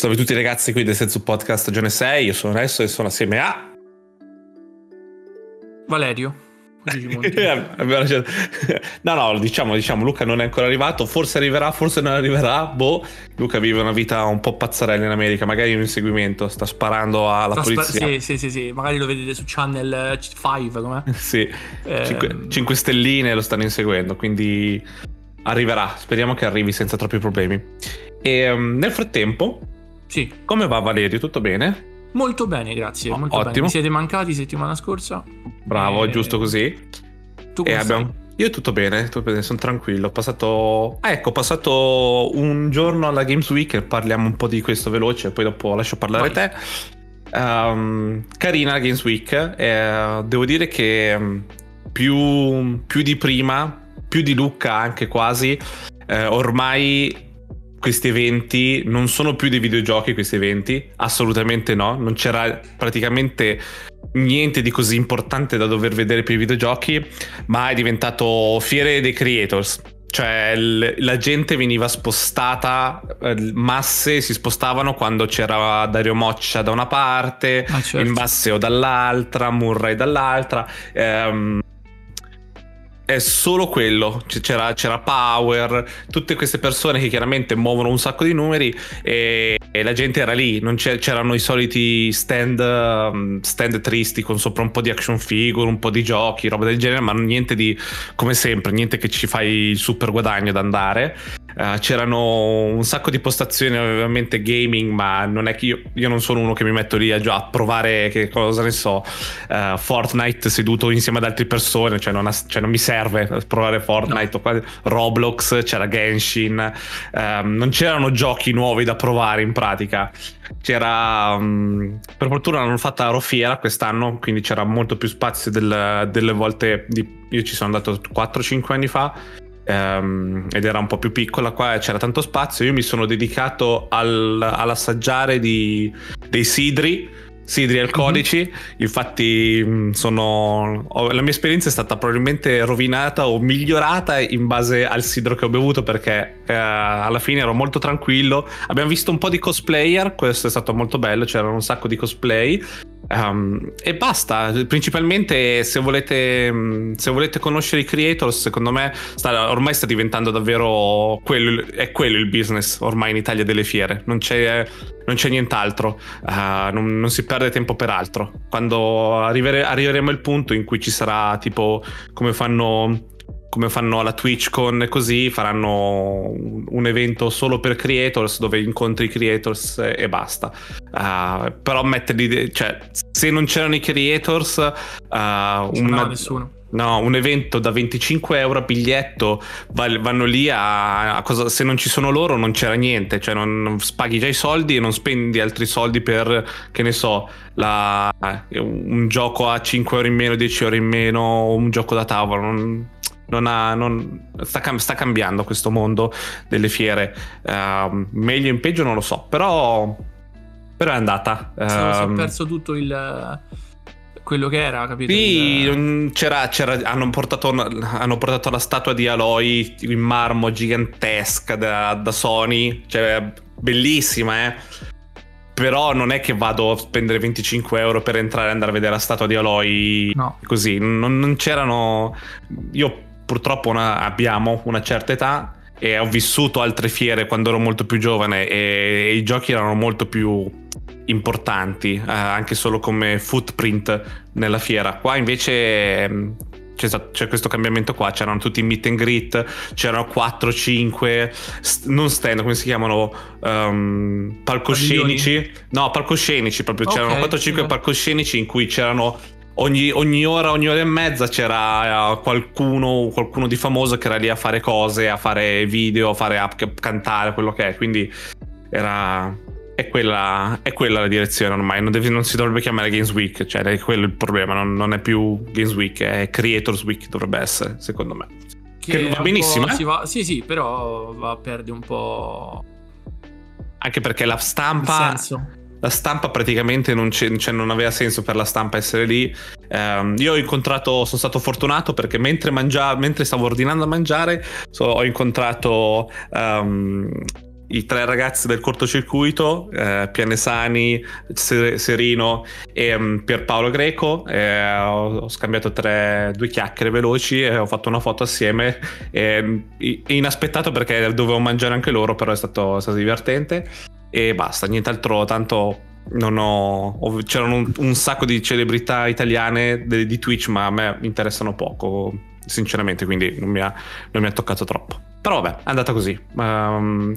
Salve a tutti ragazzi qui del Senso Podcast stagione 6, io sono Resto e sono assieme a... Valerio. no, no, diciamo, diciamo, Luca non è ancora arrivato, forse arriverà, forse non arriverà, boh, Luca vive una vita un po' pazzarella in America, magari in inseguimento, sta sparando alla sta polizia. Spa- sì, sì, sì, sì, magari lo vedete su Channel 5, com'è? sì, eh... 5 stelline lo stanno inseguendo, quindi arriverà, speriamo che arrivi senza troppi problemi. E um, nel frattempo sì. Come va Valerio? Tutto bene? Molto bene, grazie. Molto Ottimo. Bene. Mi siete mancati settimana scorsa? Bravo, e... Eh, giusto così. Tu come abbiamo... Io tutto bene, tutto bene, sono tranquillo. Ho passato. Ah, ecco, ho passato un giorno alla Games Week. Parliamo un po' di questo veloce, poi dopo lascio parlare Vai. te. Um, carina la Games Week. Eh, devo dire che um, più, più, di prima, più di Lucca anche quasi. Eh, ormai questi eventi non sono più dei videogiochi questi eventi, assolutamente no, non c'era praticamente niente di così importante da dover vedere per i videogiochi, ma è diventato fiere dei creators. Cioè l- la gente veniva spostata, eh, masse si spostavano quando c'era Dario Moccia da una parte, ah, certo. il Basseo dall'altra, Murray dall'altra. Ehm, è solo quello. C'era, c'era, Power, tutte queste persone che chiaramente muovono un sacco di numeri e, e la gente era lì. c'erano i soliti stand, um, stand, tristi con sopra un po' di action figure, un po' di giochi, roba del genere, ma niente di come sempre, niente che ci fai il super guadagno ad andare. Uh, c'erano un sacco di postazioni ovviamente gaming ma non è che io, io, non sono uno che mi metto lì a, già a provare che cosa ne so uh, Fortnite seduto insieme ad altre persone cioè non, ha, cioè non mi serve provare Fortnite no. Roblox c'era Genshin um, non c'erano giochi nuovi da provare in pratica. C'era um, per fortuna l'hanno fatta a Rofiera quest'anno quindi c'era molto più spazio del, delle volte di, io ci sono andato 4-5 anni fa ehm, ed era un po' più piccola qua c'era tanto spazio io mi sono dedicato al, all'assaggiare di, dei sidri sidri alcolici. Mm-hmm. infatti sono la mia esperienza è stata probabilmente rovinata o migliorata in base al sidro che ho bevuto perché eh, alla fine ero molto tranquillo. Abbiamo visto un po' di cosplayer questo è stato molto bello c'erano un sacco di cosplay Um, e basta, principalmente se volete, se volete conoscere i creators, secondo me sta, ormai sta diventando davvero quello, è quello il business ormai in Italia delle fiere, non c'è, non c'è nient'altro, uh, non, non, si perde tempo per altro. Quando arrivere, arriveremo al punto in cui ci sarà tipo come fanno come fanno alla TwitchCon e così, faranno un evento solo per creators dove incontri i creators e, basta. Uh, però metterli, cioè, se non c'erano i creators, uh, una, nessuno. No, un evento da 25 euro a biglietto vanno lì a, a, cosa. Se non ci sono loro, non c'era niente. Cioè, non, non paghi già i soldi e non spendi altri soldi per che ne so, la, un gioco a 5 euro in meno, 10 euro in meno, un gioco da tavola. Non, non ha, non, sta, sta, cambiando questo mondo delle fiere. Uh, meglio in peggio non lo so, però, però è andata. Uh, si è perso tutto il quello che era, capito? Sì, il... c'era, c'era, hanno, portato, hanno, portato, la statua di Aloy in marmo gigantesca da, da Sony, cioè bellissima, eh. Però non è che vado a spendere 25 euro per entrare e andare a vedere la statua di Aloy no. così. Non, non c'erano. Io purtroppo una, abbiamo una certa età e ho vissuto altre fiere quando ero molto più giovane e, e i giochi erano molto più importanti, eh, anche solo come footprint nella fiera. Qua invece ehm, c'è, c'è, questo cambiamento qua, c'erano tutti i meet and greet, c'erano 4-5, st- non stand, come si chiamano? Um, palcoscenici. No, palcoscenici proprio, okay, c'erano 4-5 palcoscenici in cui c'erano ogni, ogni, ora, ogni ora e mezza c'era eh, qualcuno, qualcuno di famoso che era lì a fare cose, a fare video, a fare a cantare, quello che è. Quindi era. È quella, è quella la direzione ormai. Non, devi, non, si dovrebbe chiamare Games Week, cioè è quello il problema. Non, non, è più Games Week, è Creators Week, dovrebbe essere, secondo me. Che, che va benissimo. Eh? Va, sì, sì, però va a perdere un po'. Anche perché la stampa. La stampa praticamente non, cioè non, aveva senso per la stampa essere lì. Um, io ho incontrato, sono stato fortunato perché mentre, mangia, mentre stavo ordinando a mangiare, so, ho incontrato um, i tre ragazzi del cortocircuito, eh, Pianesani, Serino e um, Pierpaolo Greco. Eh, ho, ho, scambiato tre, due chiacchiere veloci e ho fatto una foto assieme. Eh, inaspettato perché dovevo mangiare anche loro, però è stato, è stato divertente. E basta, nient'altro, tanto non ho, ho c'erano un, un, sacco di celebrità italiane di, di Twitch, ma a me interessano poco, sinceramente, quindi non mi ha, non mi ha toccato troppo. Però vabbè, è andata così. Um,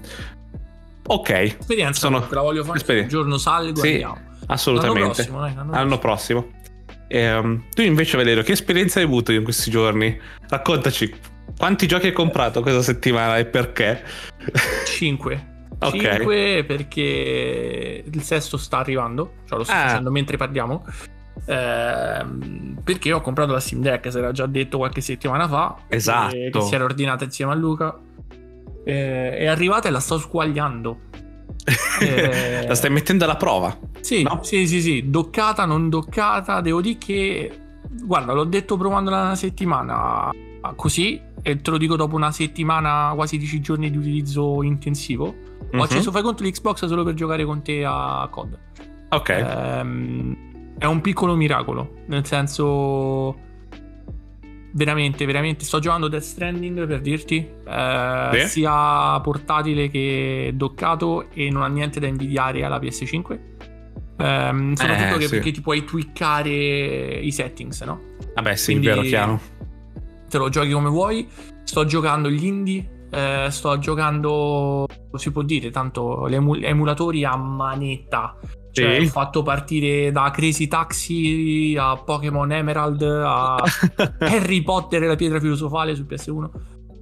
ok. Esperienza, sono... la voglio fare Esperi- un giorno salgo sì, andiamo. Assolutamente. L'anno prossimo, dai, l'anno, l'anno prossimo. E, um, tu invece Valerio, che esperienza hai avuto in questi giorni? Raccontaci, quanti giochi hai comprato questa settimana e perché? 5. Okay. 5 perché il sesto sta arrivando, cioè lo sto ah. facendo mentre parliamo. Eh, perché ho comprato la Steam Deck, se era già detto qualche settimana fa. Esatto. che si era ordinata insieme a Luca. Eh, è arrivata e la sto squagliando. eh, la stai mettendo alla prova? Sì, no? sì, sì, sì. Doccata, non doccata. Devo dire che, guarda, l'ho detto provando una settimana così. E te lo dico dopo una settimana, quasi 10 giorni di utilizzo intensivo ho uh-huh. acceso, fai conto, l'Xbox solo per giocare con te a COD. Ok. Ehm, è un piccolo miracolo, nel senso... Veramente, veramente. Sto giocando Death Stranding per dirti. Eh. Sia portatile che doccato e non ha niente da invidiare alla PS5. Ehm, soprattutto eh, sì. perché ti puoi tweakare i settings, no? Vabbè, sì, Quindi, vero, chiaro. Te lo giochi come vuoi. Sto giocando gli indie eh, sto giocando, si può dire, tanto gli emu- emulatori a manetta. Cioè, sì. ho fatto partire da Crazy Taxi a Pokémon Emerald a Harry Potter e la pietra filosofale su PS1.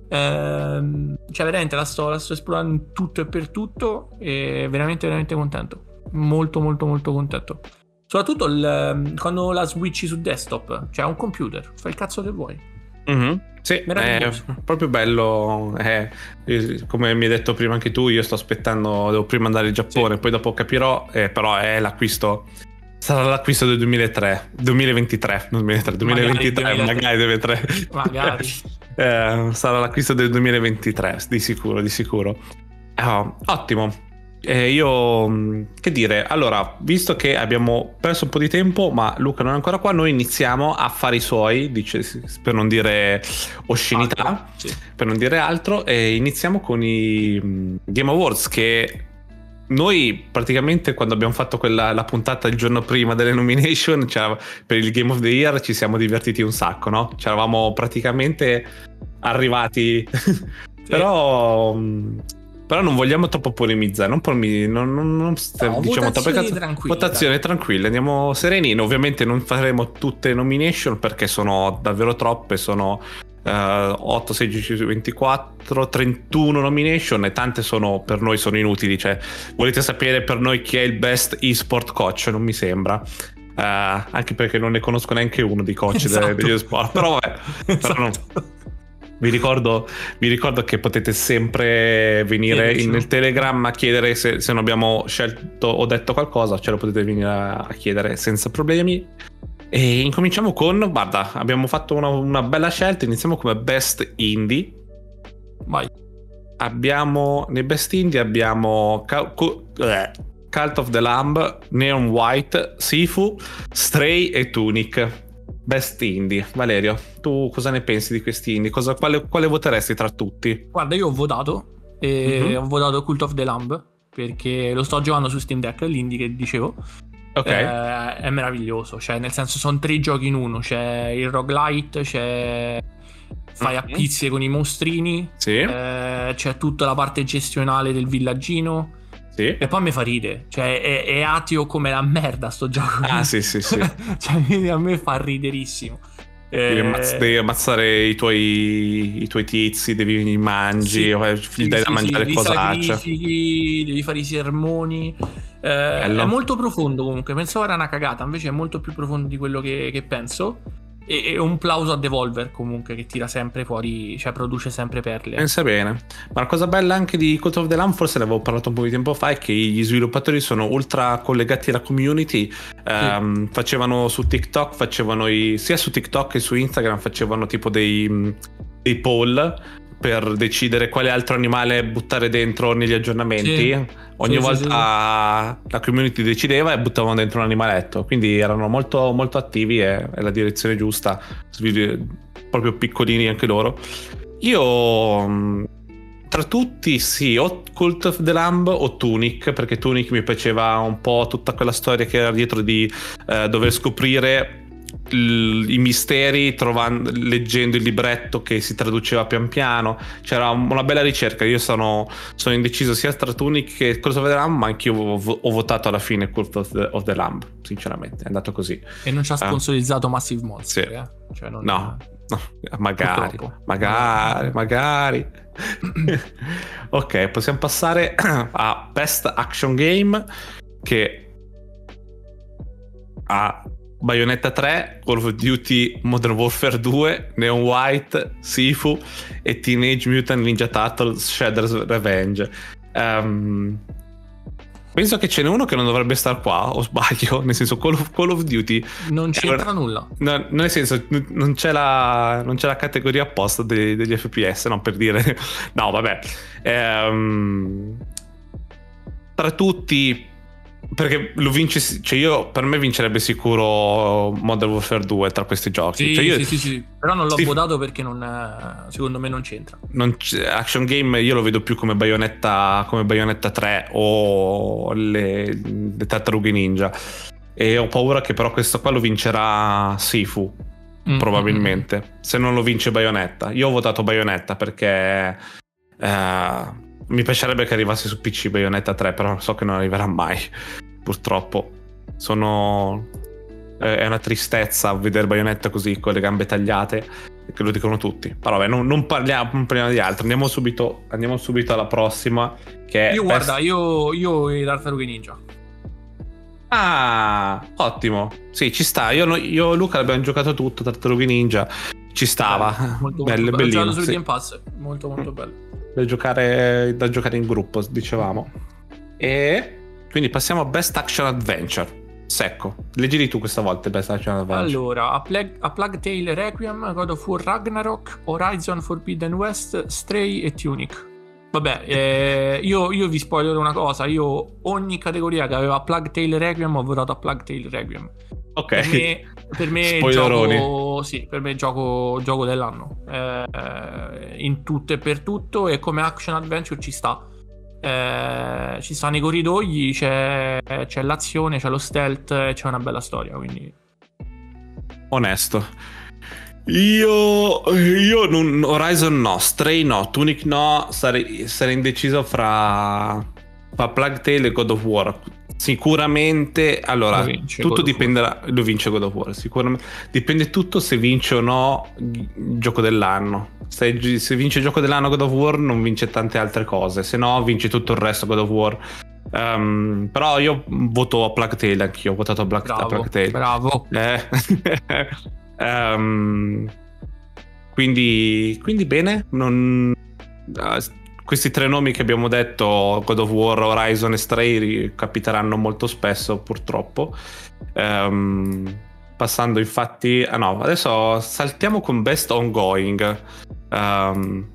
Eh, cioè, veramente la sto, la sto esplorando in tutto e per tutto. E veramente, veramente contento. Molto, molto, molto contento. Soprattutto il, quando la switchi su desktop, cioè un computer, fai il cazzo che vuoi. Mm-hmm. Sì, è proprio bello. È, come mi hai detto prima anche tu, io sto aspettando, devo prima andare in Giappone, sì. poi dopo capirò, eh, però è l'acquisto. Sarà l'acquisto del 2003, 2023, 2003, 2023, magari, magari 2023. Magari. eh, sarà l'acquisto del 2023, di sicuro, di sicuro. Oh, ottimo. Eh, io, mm, che dire, allora, visto che abbiamo perso un po' di tempo, ma Luca non è ancora qua, noi iniziamo a fare i suoi, dice, per non dire oscenità, sì. per non dire altro, e iniziamo con i mm, Game Awards che noi praticamente quando abbiamo fatto quella, la puntata il giorno prima delle nomination per il Game of the Year ci siamo divertiti un sacco, no? Ci eravamo praticamente arrivati, sì. però mm, però non vogliamo troppo polemizzare, non, polemi- non, non, non no, diciamo troppe cazzo. Tranquille, votazioni tranquille, andiamo sereni. Ovviamente non faremo tutte nomination perché sono davvero troppe, sono uh, 8, 16, 24, 31 nomination e tante sono per noi sono inutili. Cioè, volete sapere per noi chi è il best esport coach? Non mi sembra. Uh, anche perché non ne conosco neanche uno di coach esatto. degli sport. Però vabbè, esatto. però non vi ricordo, vi ricordo, che potete sempre venire in, nel Telegram a chiedere se, se, non abbiamo scelto o detto qualcosa, ce lo potete venire a, a chiedere senza problemi. E incominciamo con, guarda, abbiamo fatto una, una bella scelta, iniziamo come Best Indie. Vai. Abbiamo, nei Best Indie abbiamo eh, Cult of the Lamb, Neon White, Sifu, Stray e Tunic. Best Indie. Valerio, tu cosa ne pensi di questi indie? Cosa, quale, quale, voteresti tra tutti? Guarda, io ho votato. E mm-hmm. Ho votato Cult of the Lamb perché lo sto giocando su Steam Deck, l'indie che dicevo. Ok. Eh, è meraviglioso. Cioè, nel senso, sono tre giochi in uno. C'è il roguelite, c'è. Fai mm-hmm. a pizze con i mostrini. Sì. Eh, c'è tutta la parte gestionale del villaggino. Sì. E poi mi fa ride, cioè è, è ateo come la merda sto gioco. Ah sì sì sì. cioè a me fa riderissimo. Devi, eh... devi ammazzare i tuoi, i tuoi, tizi, devi mangi, sì, gli sì, dai sì, da mangiare sì, cosaccia. Devi fare i sermoni. Eh, è molto profondo comunque. Pensavo era una cagata, invece è molto più profondo di quello che, che penso. E, un plauso a Devolver comunque che tira sempre fuori, cioè produce sempre perle. Pensa bene. Ma la cosa bella anche di Cult of the Lamb, forse ne avevo parlato un po' di tempo fa, è che gli sviluppatori sono ultra collegati alla community. Sì. Um, facevano su TikTok, facevano i, sia su TikTok che su Instagram facevano tipo dei, dei poll per decidere quale altro animale buttare dentro negli aggiornamenti. Sì. Ogni sì, volta sì, la community decideva e buttavano dentro un animaletto. Quindi erano molto, molto attivi e è la direzione giusta. Proprio piccolini anche loro. Io mm, tra tutti sì, o Cult of the Lamb o Tunic, perché Tunic mi piaceva un po' tutta quella storia che era dietro di eh, dover scoprire i misteri trovando, leggendo il libretto che si traduceva pian piano. C'era una bella ricerca. Io sono, sono indeciso sia tra Tunic che Cult of the Lamb ma anch'io ho, ho votato alla fine Cult of the, of the, Lamb sinceramente. È andato così. E non ci ha ah. sponsorizzato uh, Massive Monster sì. eh? cioè non no, no. Magari. Magari magari. Ok possiamo passare a Best Action Game che ha Bayonetta 3, Call of Duty Modern Warfare 2, Neon White, Sifu e Teenage Mutant Ninja Turtles Shredder's Revenge. Um, penso che ce n'è uno che non dovrebbe stare qua, o sbaglio, nel senso Call of, Call of Duty... Non c'entra una, nulla. No, nel senso, non c'è la, non c'è la categoria apposta degli, degli, FPS, no, per dire... no, vabbè. Um, tra tutti perché lo vince, cioè io per me vincerebbe sicuro Modern Warfare 2 tra questi giochi. Sì, cioè io, sì, sì, sì, però non l'ho sì, votato perché non, secondo me non c'entra. Non action game io lo vedo più come Bayonetta, come Bayonetta 3 o le, le Tartarughe Ninja. E ho paura che però questo qua lo vincerà Sifu. Mm, probabilmente. Mm, mm. Se non lo vince Bayonetta. Io ho votato Bayonetta perché. Eh, mi piacerebbe che arrivasse su PC Bayonetta 3, però so che non arriverà mai. Purtroppo. Sono. È una tristezza vedere Bayonetta così con le gambe tagliate. Che lo dicono tutti. Però vabbè, non, non, parliamo, non parliamo di altro. Andiamo subito, andiamo subito alla prossima. Che io, best... guarda, io, io e Tartarughe Ninja. Ah, ottimo. Sì, ci sta. Io, io e Luca l'abbiamo giocato tutto. Tartarughe Ninja. Ci stava. Molto, bello, molto bello. Sì. Game Pass. Molto, molto bello da giocare, da giocare in gruppo, dicevamo. E quindi passiamo a Best Action Adventure. Secco, leggili tu questa volta Best Action Adventure. Allora, a, Plag- a Plague Tale Requiem, God of War Ragnarok, Horizon Forbidden West, Stray e Tunic. Vabbè, eh, io, io, vi spoilerò una cosa. Io ogni categoria che aveva Plague Tale Requiem ho votato a Plague Tale Requiem. Ok. Per me, per me gioco, sì, per me gioco, gioco dell'anno. Eh, in tutto e per tutto. E come action adventure ci sta. Eh, ci stanno i corridoi, c'è, c'è l'azione, c'è lo stealth, c'è una bella storia. Quindi. Onesto. Io, io non, Horizon no, Stray no, Tunic no, sarei, sarei indeciso fra, fra Plague Tale e God of War. Sicuramente, allora, tutto dipenderà, lo vince God of War, sicuramente, dipende tutto se vince o no il gioco dell'anno. Se, se vince il gioco dell'anno God of War non vince tante altre cose, se no vince tutto il resto God of War. Um, però io voto a Plague Tale anch'io, ho votato a, Black, bravo, a Plague Tale. Bravo. Eh. Um, quindi, quindi, bene, non, uh, questi tre nomi che abbiamo detto, God of War, Horizon e Stray, capiteranno molto spesso purtroppo. Um, passando infatti... Ah no, adesso saltiamo con Best Ongoing. Um,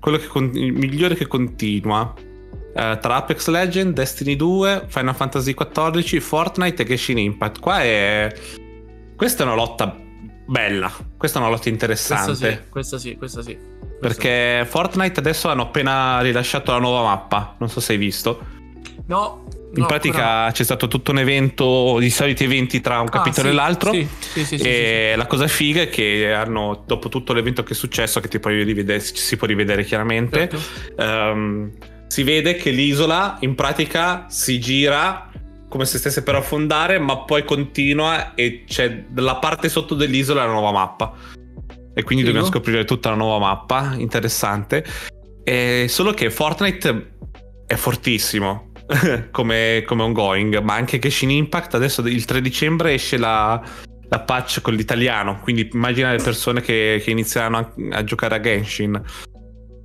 quello che con, il migliore che continua. Uh, tra Apex Legend, Destiny 2, Final Fantasy XIV, Fortnite e Genshin Impact. Qua è... Questa è una lotta bella. Questa è una lotta interessante. Questa sì, questa sì. Questa sì. Perché Fortnite adesso hanno appena rilasciato la nuova mappa. Non so se hai visto. No. In no, pratica ancora... c'è stato tutto un evento, i soliti eventi tra un ah, capitolo ah, sì, e l'altro. Sì, sì, sì, e la cosa figa è che hanno, dopo tutto l'evento che è successo, che ti puoi rivedere, si può rivedere chiaramente, certo. um, si vede che l'isola in pratica si gira come se stesse per affondare, ma poi continua e c'è dalla parte sotto dell'isola la nuova mappa. E quindi Figo. dobbiamo scoprire tutta la nuova mappa, interessante. E solo che Fortnite è fortissimo come, come ongoing, ma anche Genshin Impact adesso il 3 dicembre esce la, la patch con l'italiano, quindi immagina le persone che, che inizieranno a, a, giocare a Genshin.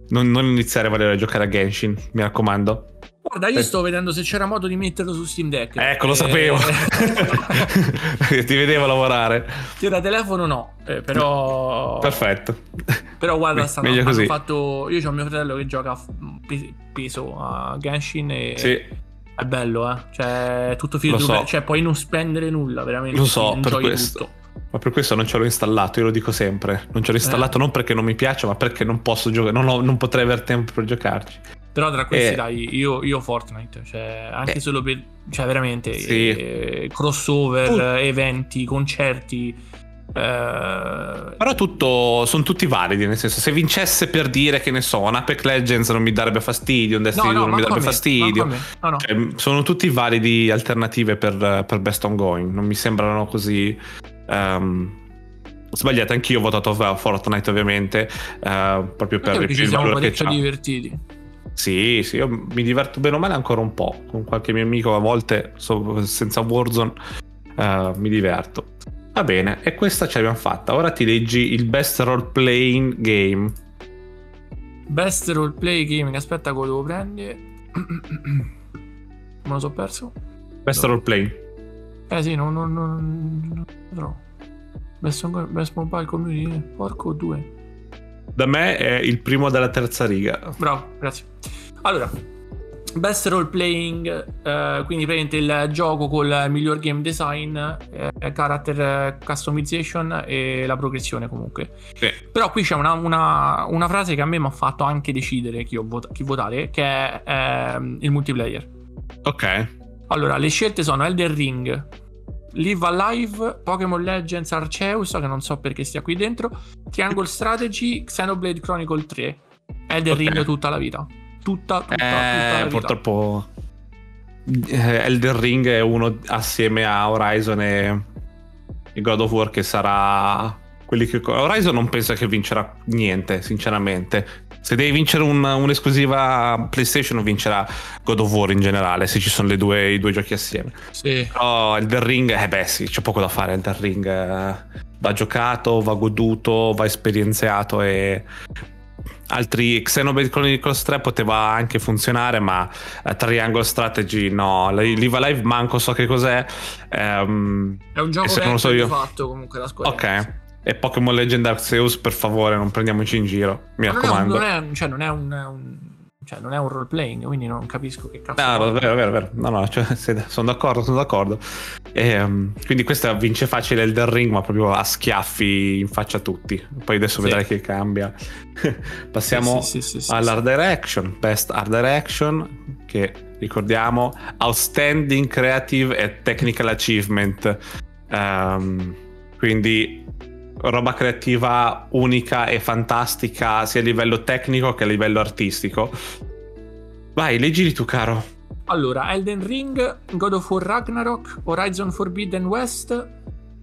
Non, non iniziare a valere a giocare a Genshin, mi raccomando. Guarda, io sto vedendo se c'era modo di metterlo su Steam Deck. Ecco, lo eh... sapevo. Ti vedevo lavorare. Sì, da telefono no, eh, però... Perfetto. Però guarda, stanno, Meglio così. fatto... Io ho mio fratello che gioca peso a Genshin e... Sì. È bello, eh. Cioè, è tutto figo. So. Cioè, puoi non spendere nulla, veramente. Lo so, per questo. Tutto. Ma per questo non ce l'ho installato, io lo dico sempre. Non ce l'ho installato eh. non perché non mi piace, ma perché non posso giocare, non, ho, non potrei avere tempo per giocarci. Però tra questi, eh. dai, io, io Fortnite, cioè, anche eh. solo per, cioè, veramente, sì. eh, crossover, uh. eventi, concerti. Eh... Però tutto, sono tutti validi, nel senso, se vincesse per dire che ne so, un Apex Legends non mi darebbe fastidio, un Destiny no, no, non mi darebbe me, fastidio. No, no. Cioè, sono tutti validi alternative per, per Best Ongoing, non mi sembrano così... Um, sbagliate, anch'io ho votato Fortnite ovviamente, uh, proprio per il valore che c'ha. divertiti. Sì, sì, io mi diverto bene o male ancora un po'. Con qualche mio amico a volte, so, senza Warzone, uh, mi diverto. Va bene, e questa ce l'abbiamo fatta. Ora ti leggi il best role playing game. Best role play game, aspetta che lo devo prendere. Me lo so perso. Best no. role play. Eh sì, non, non, non, non trovo. Best, best mobile community, porco due. Da me è il primo della terza riga. Bravo, grazie. Allora, Best Role Playing, eh, quindi praticamente il gioco col miglior game design, eh, character customization e la progressione comunque. Sì. Però qui c'è una, una, una, frase che a me mi ha fatto anche decidere chi, vota, chi votare, che è eh, il multiplayer. Ok. Allora, le scelte sono Elden Ring, Live Alive, Pokémon Legends Arceus, che non so perché stia qui dentro, Triangle Strategy, Xenoblade Chronicle 3, Elden okay. Ring tutta la vita. Tutta, tutta, eh, tutta purtroppo eh, Elden Ring è uno assieme a Horizon e God of War che sarà quelli che Horizon non pensa che vincerà niente sinceramente se devi vincere un, un'esclusiva PlayStation vincerà God of War in generale se ci sono due, i due giochi assieme. Sì. però Elden Ring eh beh sì c'è poco da fare Elden Ring eh, va giocato va goduto va esperienziato e altri Xenoblade Chronicles 3 poteva anche funzionare ma uh, Triangle Strategy no. Live Alive manco so che cos'è um, è un gioco che non so io. fatto comunque la squadra. Ok e Pokémon Legend Arceus per favore non prendiamoci in giro mi ma raccomando non è, non è, cioè non è un, un cioè, non è un role playing, quindi non capisco che cazzo. No, vero, vero, vero. No, no, cioè, sono d'accordo, sono d'accordo. E, um, quindi questa vince facile il del ring, ma proprio a schiaffi in faccia a tutti. Poi adesso sì. vedrai che cambia. Passiamo sì, sì, all'art direction, best art direction, che ricordiamo Outstanding Creative e Technical Achievement. Um, quindi roba creativa unica e fantastica sia a livello tecnico che a livello artistico. Vai, leggili tu, caro. Allora, Elden Ring, God of War Ragnarok, Horizon Forbidden West,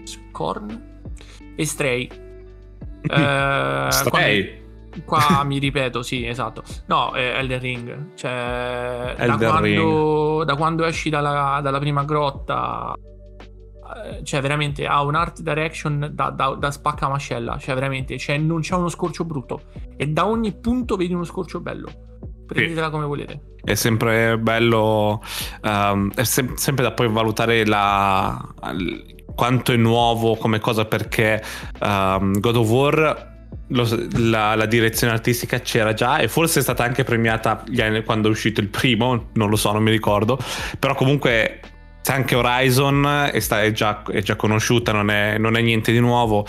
Scorn e Stray. eh, Stray? Qua, qua mi ripeto, sì, esatto. No, eh, Elden Ring. Cioè, Elden da, quando, Ring. da quando esci dalla, dalla prima grotta cioè veramente ha un art direction da, da, da spacca mascella, cioè veramente cioè non c'è uno scorcio brutto e da ogni punto vedi uno scorcio bello. Prendetela come volete. È sempre bello, um, è sem- sempre da poi valutare la, quanto è nuovo come cosa perché um, God of War lo, la, la, direzione artistica c'era già e forse è stata anche premiata quando è uscito il primo, non lo so, non mi ricordo, però comunque c'è anche Horizon e sta, è, già, è, già, conosciuta, non è, non è, niente di nuovo.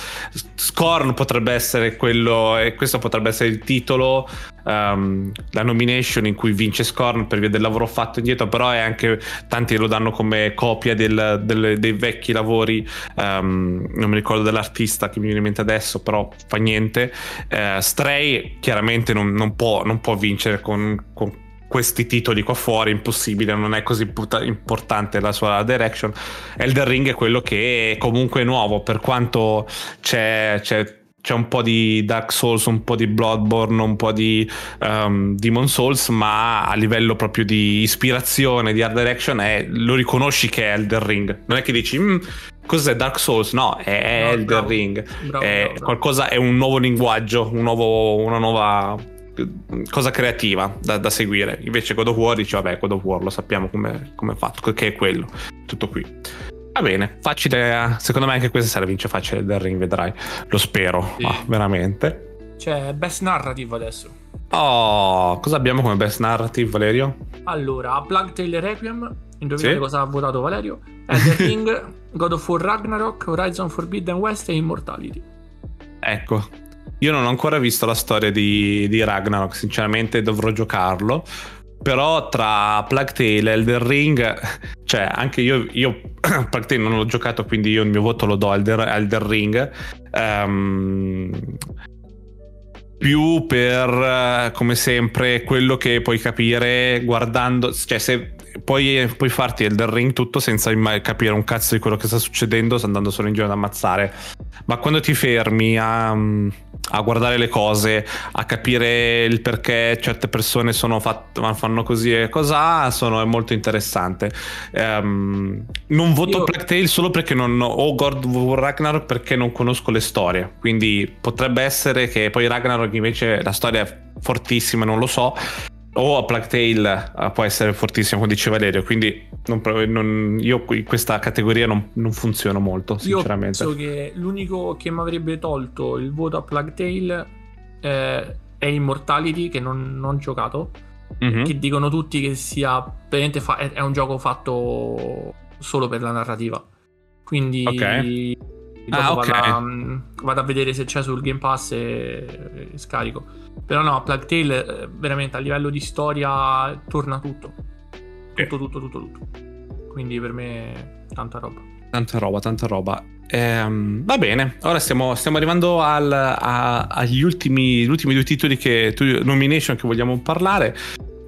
Scorn potrebbe essere quello, e questo potrebbe essere il titolo, um, la nomination in cui vince Scorn per via del lavoro fatto indietro, però è anche tanti lo danno come copia del, del, dei vecchi lavori. Um, non mi ricordo dell'artista che mi viene in mente adesso, però fa niente. Uh, Stray chiaramente non, non, può, non può, vincere con, con questi titoli qua fuori, impossibile, non è così importante la sua direction. Elder Ring è quello che è comunque nuovo, per quanto c'è, c'è c'è un po' di Dark Souls, un po' di Bloodborne, un po' di um, Demon Souls, ma a livello proprio di ispirazione, di art direction, è, lo riconosci che è Elder Ring. Non è che dici, mm, cos'è Dark Souls? No, è no, Elder bravo, Ring. Bravo, è bravo, qualcosa, è un nuovo linguaggio, un nuovo, una nuova cosa creativa da, da, seguire. Invece God of War dice, vabbè, God of War lo sappiamo come è fatto, che è quello, tutto qui. Va bene, facile, secondo me anche questa sera vince facile del ring, vedrai, lo spero, sì. ah, veramente. C'è Best Narrative adesso. Oh, cosa abbiamo come Best Narrative, Valerio? Allora, Plague Tale Requiem, indovinate sì? cosa ha votato Valerio? Elden Ring, God of War Ragnarok, Horizon Forbidden West e Immortality. Ecco, io non ho ancora visto la storia di, di Ragnarok, sinceramente dovrò giocarlo. Però tra Plague Tale e Elden Ring, cioè anche io, io Plague Tale non l'ho giocato, quindi io il mio voto lo do a Elden, Elden Ring. Um, più per, come sempre, quello che puoi capire guardando, cioè se puoi, puoi farti Elden Ring tutto senza capire un cazzo di quello che sta succedendo, andando solo in giro ad ammazzare. Ma quando ti fermi a, a guardare le cose, a capire il perché certe persone fatte, fanno così e cos'ha, sono, è molto interessante. Um, non voto Io... Plague Tale solo perché non o God of Ragnarok perché non conosco le storie. Quindi potrebbe essere che poi Ragnarok invece la storia è fortissima, non lo so o a Plague Tale uh, può essere fortissimo, come diceva Valerio. Quindi non, non, io in questa categoria non, non funziono molto, sinceramente. Io penso che l'unico che mi avrebbe tolto il voto a Plague Tale eh, è Immortality, che non, ho giocato. Mm-hmm. Che dicono tutti che sia fa- è un gioco fatto solo per la narrativa. Quindi okay. Ah, okay. Vado, a, vado, a, vedere se c'è sul Game Pass e, e scarico. Però no, Plague Tale eh, veramente a livello di storia torna tutto. Tutto, tutto, tutto, tutto. Quindi per me tanta roba. Tanta roba, tanta roba. Ehm, va bene, ora stiamo, stiamo arrivando al, a, agli ultimi, ultimi, due titoli che nomination che vogliamo parlare.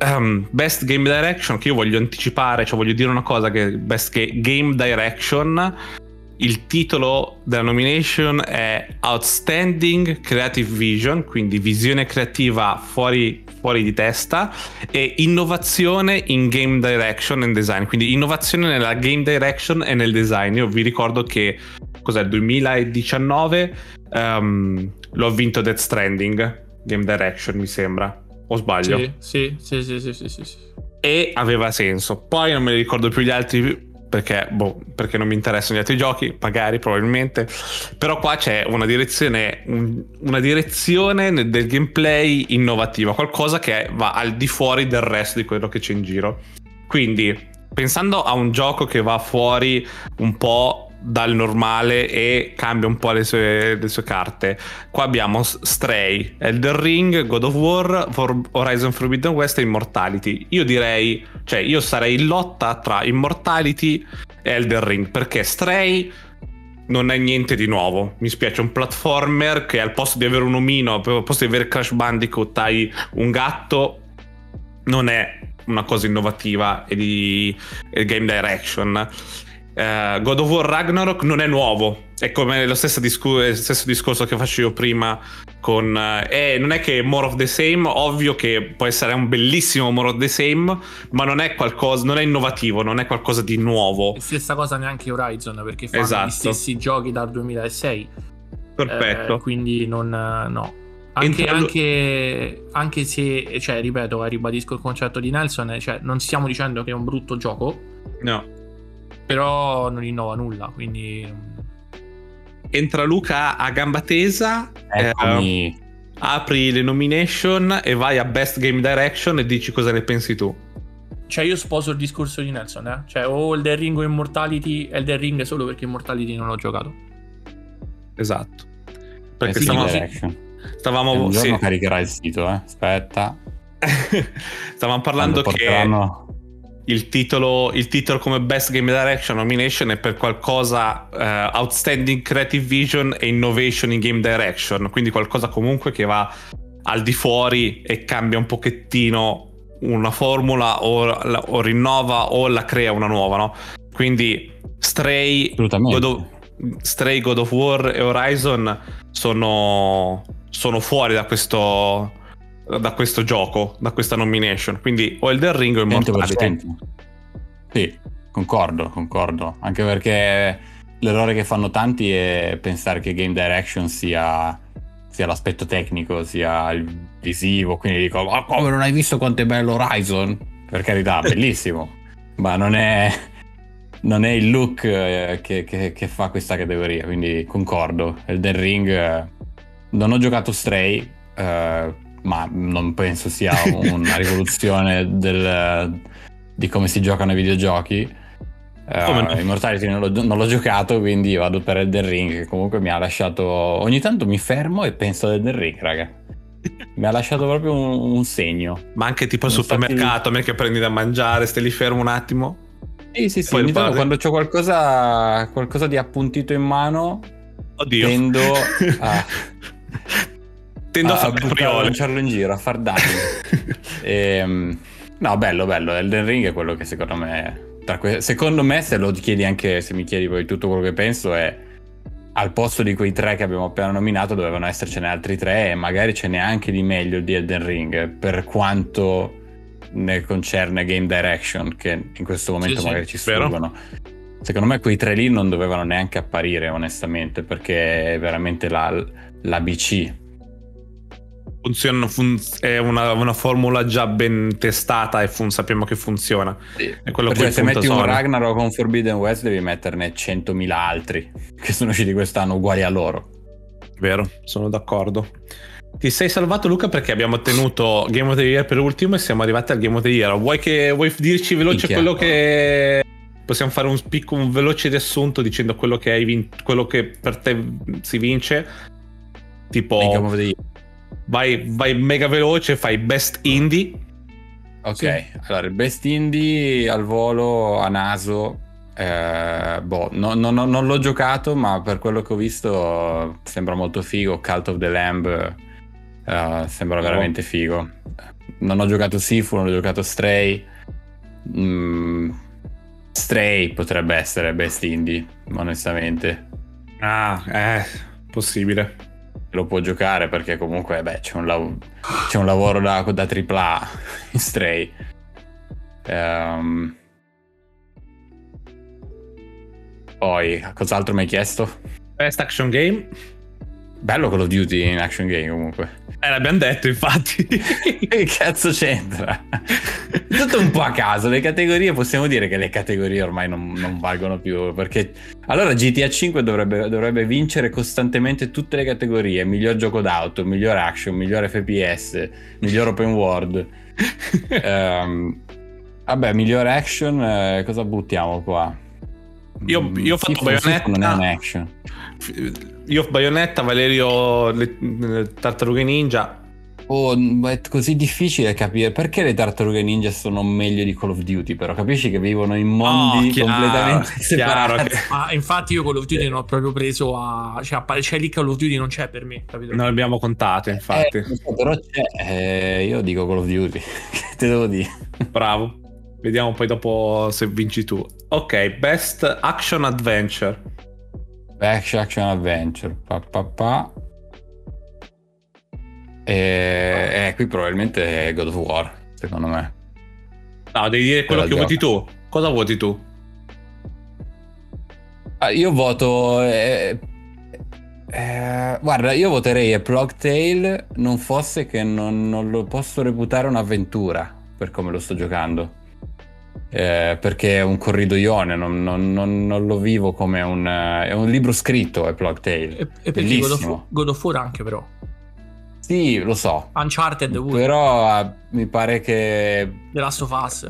Um, best Game Direction, che io voglio anticipare, cioè voglio dire una cosa che Best Game Direction il titolo della nomination è Outstanding Creative Vision, quindi visione creativa fuori, fuori, di testa, e innovazione in game direction and design, quindi innovazione nella game direction e nel design. Io vi ricordo che cos'è 2019 um, ehm, l'ho vinto Death Stranding, game direction mi sembra, o sbaglio? Sì, sì, sì, sì, sì, sì, sì. E aveva senso. Poi non me ne ricordo più gli altri perché, boh, perché non mi interessano gli altri giochi, magari, probabilmente. Però qua c'è una direzione, una direzione del gameplay innovativa, qualcosa che va al di fuori del resto di quello che c'è in giro. Quindi, pensando a un gioco che va fuori un po' dal normale e cambia un po' le sue, le sue, carte. Qua abbiamo Stray, Elder Ring, God of War, For Horizon Forbidden West e Immortality. Io direi, cioè io sarei in lotta tra Immortality e Elder Ring perché Stray non è niente di nuovo. Mi spiace, un platformer che al posto di avere un omino, al posto di avere Crash Bandicoot hai un gatto, non è una cosa innovativa e di e game direction. Uh, God of War Ragnarok non è nuovo, è come lo stesso, discor- stesso discorso che facevo prima con... Uh, eh, non è che more of the same, ovvio che può essere un bellissimo more of the same, ma non è qualcosa, non è innovativo, non è qualcosa di nuovo. stessa cosa neanche Horizon, perché fanno esatto. gli stessi giochi dal 2006. Perfetto. Eh, quindi non... no. Anche, anche, anche, se, cioè, ripeto, ribadisco il concetto di Nelson, cioè, non stiamo dicendo che è un brutto gioco. No però non innova nulla, quindi... Entra Luca a gamba tesa, eh, apri le nomination e vai a Best Game Direction e dici cosa ne pensi tu. Cioè io sposo il discorso di Nelson, eh? Cioè o Elden Ring o Immortality, Elden Ring solo perché Immortality non l'ho giocato. Esatto. Perché stavamo... stavamo un giorno sì. caricherà il sito, eh? Aspetta. stavamo parlando porteranno... che il titolo, il titolo, come Best Game Direction nomination è per qualcosa uh, Outstanding Creative Vision e Innovation in Game Direction, quindi qualcosa comunque che va al di fuori e cambia un pochettino una formula o, o rinnova o la crea una nuova, no? Quindi Stray God, of, Stray, God of War e Horizon sono, sono fuori da questo da questo gioco, da questa nomination. Quindi o Elden Ring o Immortality. Sì, concordo, concordo. Anche perché l'errore che fanno tanti è pensare che Game Direction sia sia l'aspetto tecnico sia il visivo, quindi dico, ma come non hai visto quanto è bello Horizon? Per carità, bellissimo, ma non è, non è il look eh, che, che, che, fa questa categoria, quindi concordo. Elden Ring, eh, non ho giocato Stray, eh, ma non penso sia una rivoluzione del, di come si giocano i videogiochi Uh, no? Immortality non l'ho, non l'ho, giocato, quindi vado per Elden Ring, che comunque mi ha lasciato... Ogni tanto mi fermo e penso ad Elden Ring, raga. mi ha lasciato proprio un, un, segno. Ma anche tipo al supermercato, stati... me che prendi da mangiare, stai lì fermo un attimo. Sì, sì, sì. Ogni tanto quando ho qualcosa, qualcosa di appuntito in mano, Oddio. tendo a... tendo a, a, a lanciarlo in giro, a far danni. ehm, no, bello, bello. Elden Ring è quello che secondo me que- secondo me, se lo chiedi anche, se mi chiedi poi tutto quello che penso, è al posto di quei tre che abbiamo appena nominato dovevano essercene altri tre e magari ce n'è anche di meglio di Elden Ring per quanto ne concerne game direction che in questo momento sì, magari sì, ci sfuggono. Secondo me quei tre lì non dovevano neanche apparire onestamente perché è veramente la, l'ABC funziona, fun- è una, una, formula già ben testata e fun- sappiamo che funziona. Sì. È quello Perché se metti sono. un Ragnarok con Forbidden West devi metterne 100.000 altri che sono usciti quest'anno uguali a loro. Vero, sono d'accordo. Ti sei salvato Luca perché abbiamo tenuto Game of the Year per ultimo e siamo arrivati al Game of the Year. Vuoi, che, vuoi dirci veloce Minchia. quello che... Possiamo fare un, piccolo, un veloce riassunto dicendo quello che, hai vin- quello che per te si vince? Tipo... Vai, vai mega veloce, fai best indie. Ok, sì. allora il best indie al volo a naso. Eh, boh, no, no, no, non l'ho giocato, ma per quello che ho visto sembra molto figo. Cult of the Lamb eh, sembra oh. veramente figo. Non ho giocato Sifu, non ho giocato Stray. Mm, Stray potrebbe essere best indie, onestamente. Ah, eh, possibile lo può giocare perché comunque beh, c'è, un lav- c'è, un lavoro da, da AAA in Stray. Um, poi, cos'altro mi hai chiesto? Best Action Game. Bello Call of Duty in action game comunque. Eh, l'abbiamo detto infatti. che cazzo c'entra? Tutto un po' a caso, le categorie possiamo dire che le categorie ormai non, non valgono più perché allora GTA 5 dovrebbe, dovrebbe, vincere costantemente tutte le categorie, miglior gioco d'auto, miglior action, miglior FPS, miglior open world. um, vabbè, miglior action, eh, cosa buttiamo qua? Io, io ho fatto Bayonetta. Non è un action io Bayonetta, Valerio le, le Tartarughe Ninja. Oh, è così difficile capire perché le tartarughe ninja sono meglio di Call of Duty, però capisci che vivono in mondi oh, chiaro, completamente separati. Che... Ah, infatti io Call of Duty non ho proprio preso a... cioè, c'è lì Call of Duty non c'è per me, capito? Non abbiamo contate, infatti. Eh, però c'è, eh, io dico Call of Duty, che te devo dire? Bravo. Vediamo poi dopo se vinci tu. Ok, Best Action Adventure. Action Action Adventure. Pa, pa, pa. E, eh, qui probabilmente è God of War, secondo me. No, devi dire quello che gioco. voti tu. Cosa voti tu? Ah, io voto. Eh, eh, guarda, io voterei a Plug Tale non fosse che non, non lo posso reputare un'avventura per come lo sto giocando eh, perché è un corridoione, non, non, non, non lo vivo come un, è un libro scritto, è Plug Tale. E, e perché God of, War anche però. Sì, lo so. Uncharted pure. Però uh, mi pare che... The Last of Us.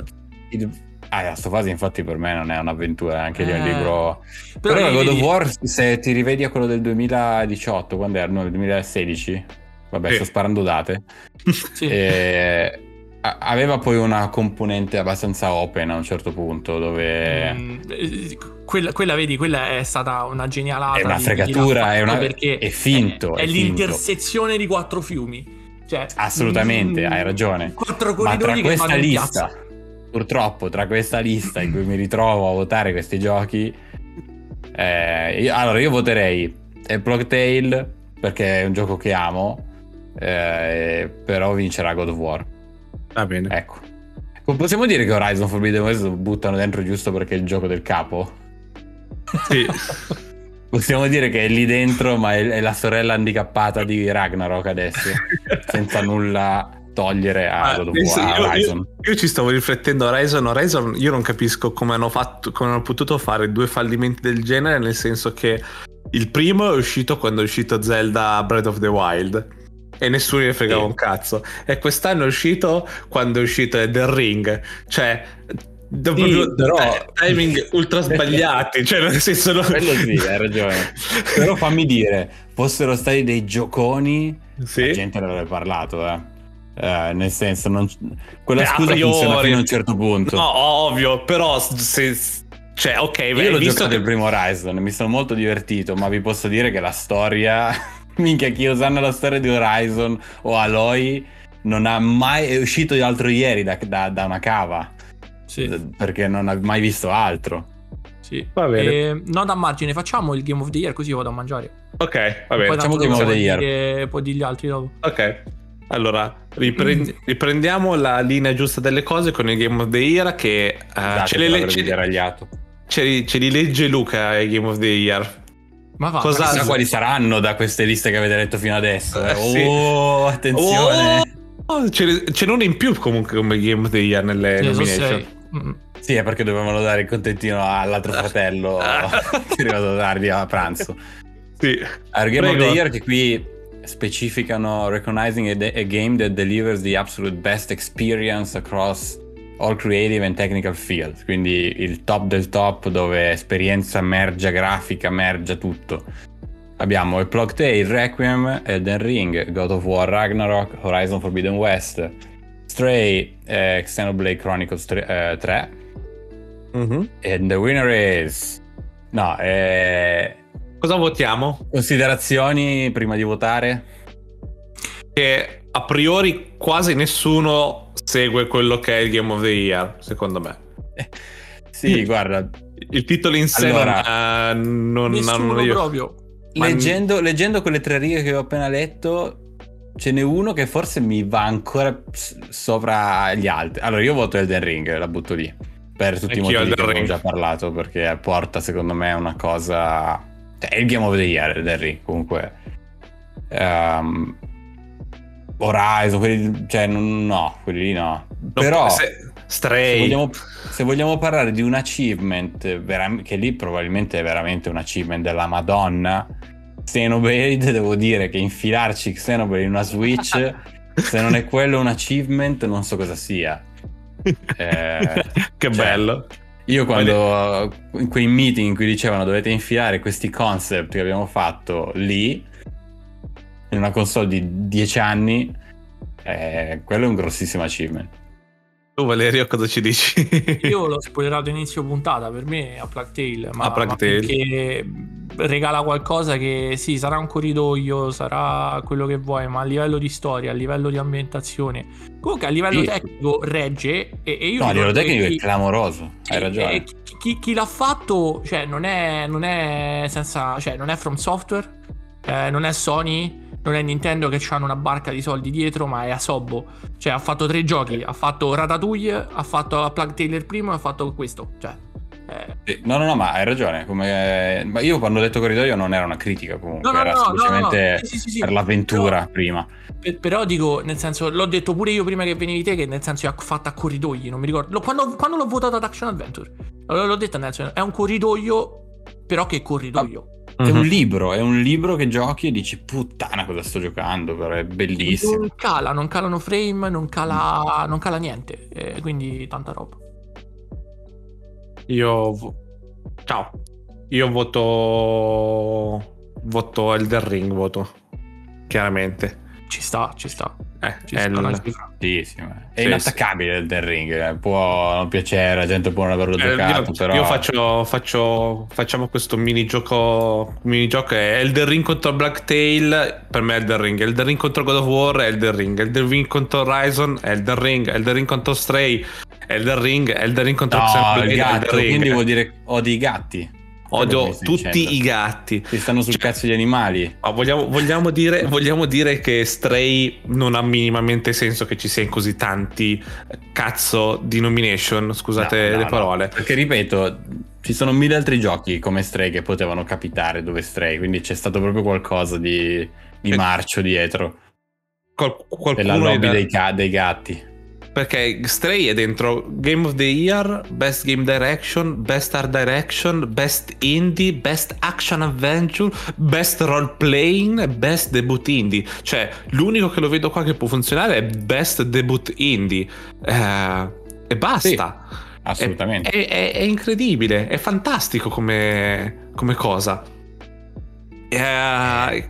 Il... Ah, The Last of Us infatti per me non è un'avventura, è anche eh... lì un libro... Però, però God of War, se ti rivedi a quello del 2018, quando era? No, del 2016? Vabbè, sì. sto sparando date. sì. E aveva poi una componente abbastanza open a un certo punto dove mm, quella, quella, vedi quella è stata una genialata è una fregatura è, una... perché è finto è, è, è l'intersezione finto. di quattro fiumi. Cioè, assolutamente mm, hai ragione. quattro corridoi ma tra questa lista purtroppo tra questa lista in cui mi ritrovo a votare questi giochi eh, io, allora io voterei Plague Tale perché è un gioco che amo eh, però vincerà God of War Va bene. Ecco. Possiamo dire che Horizon Forbidden West lo buttano dentro giusto perché è il gioco del capo? Sì. Possiamo dire che è lì dentro, ma è, la sorella handicappata di Ragnarok adesso, senza nulla togliere a, ah, of War, Horizon. Io, io, ci stavo riflettendo Horizon, Horizon io non capisco come hanno, fatto, come hanno potuto fare due fallimenti del genere, nel senso che il primo è uscito quando è uscito Zelda Breath of the Wild e nessuno ne fregava sì. un cazzo. E quest'anno è uscito quando è uscito The Ring, cioè sì, però timing ultra sbagliati cioè nel senso no... quello sì hai ragione però fammi dire fossero stati dei gioconi sì. la gente ne avrebbe parlato eh. Eh, nel senso non... quella Beh, scusa funziona fino a un certo punto no ovvio però se cioè ok io l'ho visto che... il primo Horizon mi sono molto divertito ma vi posso dire che la storia minchia chi usanno la storia di Horizon o Aloy non ha mai è uscito l'altro ieri da, da, da una cava sì. perché non ha mai visto altro. Sì. Va bene. E, no, da margine, facciamo il Game of the Year così vado a mangiare. Ok, va bene. Facciamo il Game of the Year. Dire, poi digli altri dopo. Ok. Allora, riprendi- mm. riprendiamo la linea giusta delle cose con il Game of the Year che uh, ce, le legge, ce, ce li legge Luca il Game of the Year. Ma va, Cosa... Chissà quali saranno da queste liste che avete letto fino adesso. Eh, oh, sì. attenzione. Oh, ce, ce n'è uno in più comunque come Game of the Year nelle sì, nomination. Sì, è perché dovevano dare il contentino all'altro fratello che è arrivato tardi a pranzo. Sì. Allora, Game Prego. of the Year che qui specificano recognizing a, a, game that delivers the absolute best experience across all creative and technical fields. Quindi il top del top dove esperienza mergia, grafica mergia tutto. Abbiamo il Plug Tale, Requiem, Elden Ring, God of War, Ragnarok, Horizon Forbidden West, Stray, eh, Xenoblade Chronicles 3, eh, 3. Mm-hmm. and the winner is... No, eh... Cosa votiamo? Considerazioni prima di votare? Che a priori quasi nessuno segue quello che è il Game of the Year, secondo me. sì, guarda. Il titolo in sé allora, non, non, non io... proprio. Leggendo, leggendo quelle tre righe che ho appena letto, ce n'è uno che forse mi va ancora sopra gli altri. Allora, io voto Elden Ring, la butto lì. Per tutti Anch'io i motivi che ho già parlato, perché porta secondo me una cosa. Cioè, è il Game of the Year Elden Ring, comunque. Um, Horizon, quelli, cioè, no, quelli lì no. Però. Se. Se vogliamo, se vogliamo, parlare di un achievement, veram- che lì probabilmente è veramente un achievement della Madonna, Xenoblade, devo dire che infilarci Xenoblade in una Switch, se non è quello un achievement, non so cosa sia. Eh, che cioè, bello. Io quando in quei meeting in cui dicevano dovete infilare questi concept che abbiamo fatto lì, in una console di 10 anni, eh, quello è un grossissimo achievement. Tu Valerio cosa ci dici? Io l'ho spoilerato inizio puntata, per me è a Plague Tale, ma, a Plague ma perché regala qualcosa che sì, sarà un corridoio, sarà quello che vuoi, ma a livello di storia, a livello di ambientazione, comunque a livello sì. tecnico regge e, e io... No, a livello tecnico chi, è clamoroso, hai ragione. E, chi, chi, chi, l'ha fatto, cioè non è, non è senza, cioè non è From Software, eh, non è Sony, non è Nintendo che hanno una barca di soldi dietro, ma è Asobo. Cioè, ha fatto tre giochi: ha fatto Ratatouille, ha fatto a Plug Taylor primo e ha fatto questo. Cioè. Eh. No, no, no, ma hai ragione. Come... Ma io quando ho detto corridoio non era una critica comunque, no, no, era no, semplicemente sì, sì, sì, per l'avventura però, prima. Per, però dico, nel senso, l'ho detto pure io prima che venivi te, che nel senso è fatta a corridoi, non mi ricordo. Quando, quando l'ho votato ad Action Adventure, l'ho detto nel senso, è un corridoio, però che corridoio. È un mhm. libro, è un libro che giochi e dici puttana cosa sto giocando, però è bellissimo. Non cala, non calano frame, non cala, non cala niente, eh, quindi tanta roba. Io... Ciao. Io voto... Voto Elder Ring, voto. Chiaramente. Ci sta, ci sta. Eh, ci è, sta sì, sì, è sì, inattaccabile il The Ring. Eh. Può non piacere, la gente può non averlo eh, giocato. Io, però... io faccio, faccio, facciamo questo minigioco. Minigioco è Elden Ring contro Black Tail. Per me è Elden Ring. Elden Ring contro God of War è Elden Ring. Elden Ring contro Horizon è Elden Ring. Elden Ring contro Stray. Elden Ring. Elden Ring contro no, Xenoblade. Quindi vuol dire odi i gatti. Odio tutti i gatti. Ti stanno sul cioè, cazzo gli animali. Vogliamo, vogliamo, dire, vogliamo, dire, che Stray non ha minimamente senso che ci siano così tanti cazzo di nomination. Scusate no, no, le parole. No, perché ripeto, ci sono mille altri giochi come Stray che potevano capitare dove Stray, quindi c'è stato proprio qualcosa di, di eh. marcio dietro. Qual- qualcuno della lobby dei, dei gatti. Perché Stray è dentro Game of the Year, Best Game Direction, Best Art Direction, Best Indie, Best Action Adventure, Best Role Playing, Best Debut Indie. Cioè, l'unico che lo vedo qua che può funzionare è Best Debut Indie. Eh, e basta. Sì, assolutamente. È, è, è, incredibile, è fantastico come, come cosa. Eh,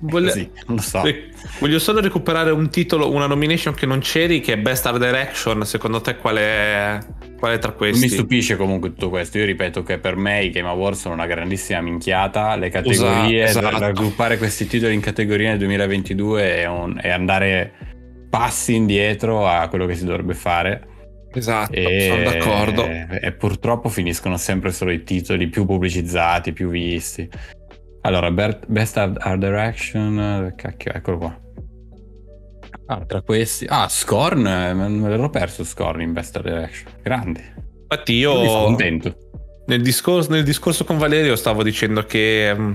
Voglio... Così, lo so. Voglio solo recuperare un titolo, una nomination che non c'eri, che è Best Art Direction. Secondo te qual è, qual è tra questi? Mi stupisce comunque tutto questo. Io ripeto che per me i Game Awards sono una grandissima minchiata. Le categorie, esatto, esatto. raggruppare questi titoli in categorie nel 2022 è, un, è andare passi indietro a quello che si dovrebbe fare. Esatto, e, sono d'accordo. E purtroppo finiscono sempre solo i titoli più pubblicizzati, più visti. Allora, Best Art Direction, cacchio, eccolo qua. Ah, tra questi... Ah, Scorn, me l'ero perso Scorn in Best Art Direction. Grande. Infatti io... Sono contento. Nel discorso, nel discorso, con Valerio stavo dicendo che um,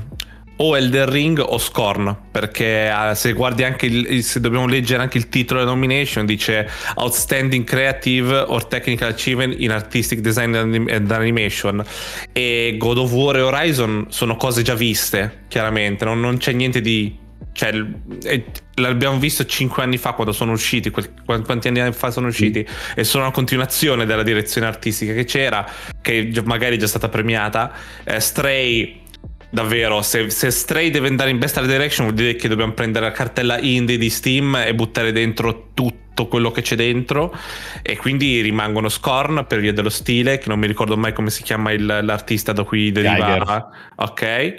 o Elden Ring o Scorn perché uh, se guardi anche il, se dobbiamo leggere anche il titolo della nomination dice Outstanding Creative or Technical Achievement in Artistic Design and Animation e God of War e Horizon sono cose già viste chiaramente non, non c'è niente di cioè, l'abbiamo visto cinque anni fa quando sono usciti, quanti anni fa sono usciti, mm. e sono una continuazione della direzione artistica che c'era, che magari è già stata premiata. Eh, Stray davvero, se, se, Stray deve andare in Best Art Direction vuol dire che dobbiamo prendere la cartella indie di Steam e buttare dentro tutto quello che c'è dentro. E quindi rimangono Scorn per via dello stile, che non mi ricordo mai come si chiama il, l'artista da cui deriva. Ok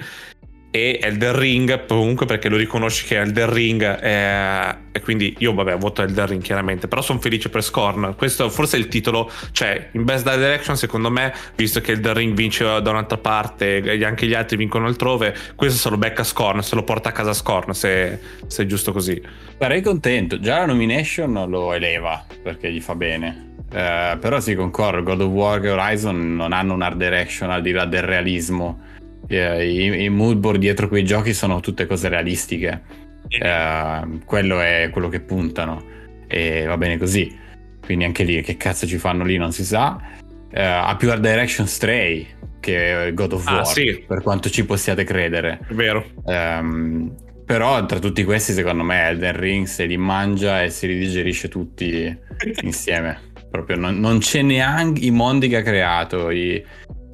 e Elden Ring comunque perché lo riconosci che è Elden Ring è... e quindi io vabbè voto Elden Ring chiaramente però sono felice per Scorn. Questo forse è il titolo cioè in Best Direction secondo me visto che Elden Ring vince da un'altra parte e anche gli altri vincono altrove questo se lo becca Scorn se lo porta a casa Scorn se, se è giusto così. Sarei contento. Già la nomination lo eleva perché gli fa bene. Eh, però sì concordo God of War e Horizon non hanno un art direction al di là del realismo i, i mood board dietro quei giochi sono tutte cose realistiche. Uh, quello è quello che puntano e va bene così. Quindi anche lì che cazzo ci fanno lì non si sa. Uh, ha più Art Direction Stray che God of ah, War, sì. per quanto ci possiate credere. È vero. Um, però tra tutti questi secondo me Elden Ring se li mangia e si ridigerisce tutti insieme. Proprio non, non, c'è neanche i mondi che ha creato, i,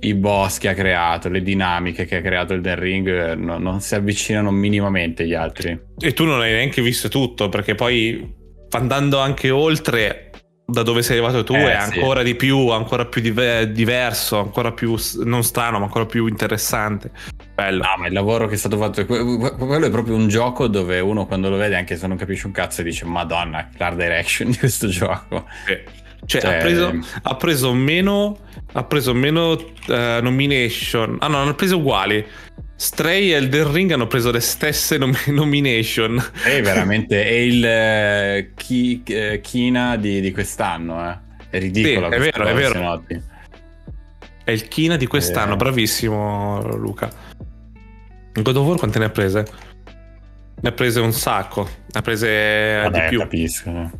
i boss che ha creato, le dinamiche che ha creato il Den Ring eh, no, non si avvicinano minimamente agli altri. E tu non hai neanche visto tutto, perché poi andando anche oltre da dove sei arrivato tu eh, è ancora sì. di più, ancora più diver- diverso, ancora più non strano, ma ancora più interessante. Bello. No, ma il lavoro che è stato fatto, quello è proprio un gioco dove uno quando lo vede, anche se non capisce un cazzo, dice Madonna, l'art direction di questo gioco. Sì. Cioè, cioè... Ha, preso, ha, preso, meno, ha preso meno uh, nomination. Ah no, hanno preso uguali. Stray e Elden Ring hanno preso le stesse nom- nomination. È veramente è il uh, chi, uh, Kina di, di, quest'anno, eh. È ridicolo. Sì, è vero, è vero. È il Kina di quest'anno, eh. bravissimo Luca. God of War quante ne ha prese? Ne ha prese un sacco. Ne ha prese Vabbè, di più. capisco.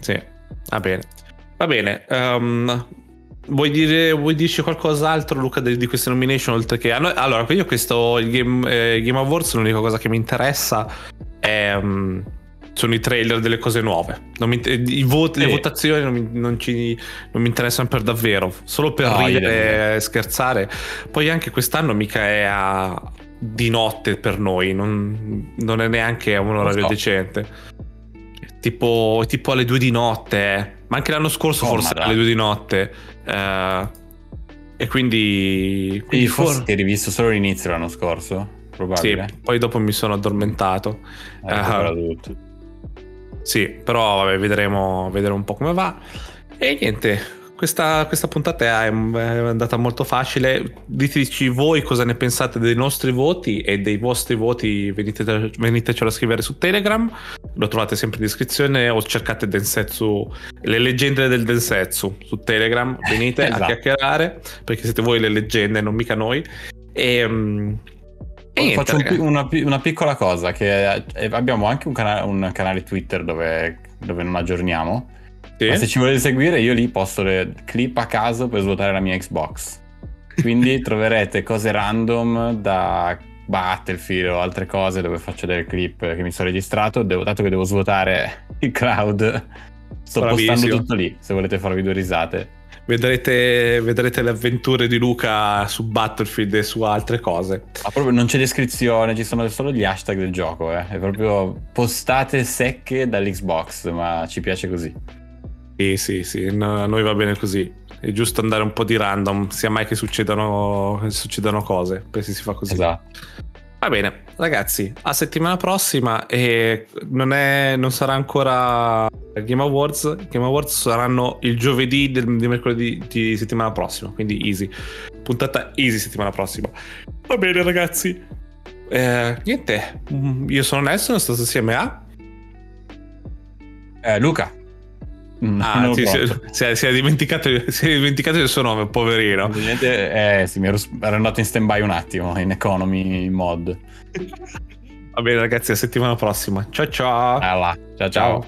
Sì, va bene. Va bene. Um, vuoi, dire, vuoi dirci qualcos'altro, Luca, di, di queste nomination? Oltre che. Allora, io questo il Game, eh, Game Awards, l'unica cosa che mi interessa è. Um, sono i trailer delle cose nuove. Mi, i voti, sì. Le votazioni non mi, non, ci, non mi, interessano per davvero, solo per no, ridere e scherzare. Poi anche quest'anno mica è a, di notte per noi, non, non è neanche a un orario so. decente. Tipo, tipo alle due di notte. Ma anche l'anno scorso, oh, forse alle due di notte. Uh, e quindi. quindi forse for... ti hai rivisto solo l'inizio l'anno scorso? Probabile. Sì, poi dopo mi sono addormentato. Uh, sì, però vabbè, vedremo, vedremo un po' come va. E niente, questa, questa puntata è, andata molto facile. Diteci voi cosa ne pensate dei nostri voti e dei vostri voti. Venite, venitecelo a scrivere su Telegram. Lo trovate sempre in descrizione o cercate Densetsu, le leggende del Densetsu su Telegram. Venite esatto. a chiacchierare perché siete voi le leggende, non mica noi. E, um, e Faccio un, una, una, piccola cosa, che eh, abbiamo anche un canale, un canale Twitter dove, dove non aggiorniamo. Sì. Ma se ci volete seguire, io lì posto le clip a caso per svuotare la mia Xbox. Quindi troverete cose random da Battlefield o altre cose dove faccio delle clip che mi sono registrato. Devo, dato che devo svuotare il cloud, sto Bravissimo. postando tutto lì. Se volete farvi due risate vedrete, vedrete, le avventure di Luca su Battlefield e su altre cose. Ma proprio non c'è descrizione, ci sono solo gli hashtag del gioco, eh. è proprio postate secche dall'Xbox, ma ci piace così. Sì, sì, sì, no, a noi va bene così. È giusto andare un po' di random, sia mai che succedano, succedano cose, poi si fa così. Esatto. Va bene, ragazzi, a settimana prossima e non, è, non sarà ancora Game Awards. Game Awards saranno il giovedì del, di mercoledì di settimana prossima, quindi easy. Puntata easy settimana prossima. Va bene, ragazzi. Eh, niente, io sono Nelson, sto assieme a... Eh, Luca. Ah, sì, si, è, si, è dimenticato, si, è, dimenticato, il suo nome, poverino. Eh, sì, mi ero, ero andato in stand by un attimo in economy mod. Va bene, ragazzi, a settimana prossima. Ciao ciao. Allora, ciao ciao.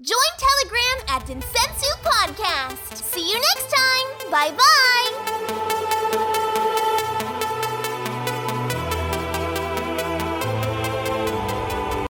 Join Telegram at Densensu Podcast. See you next time. Bye bye.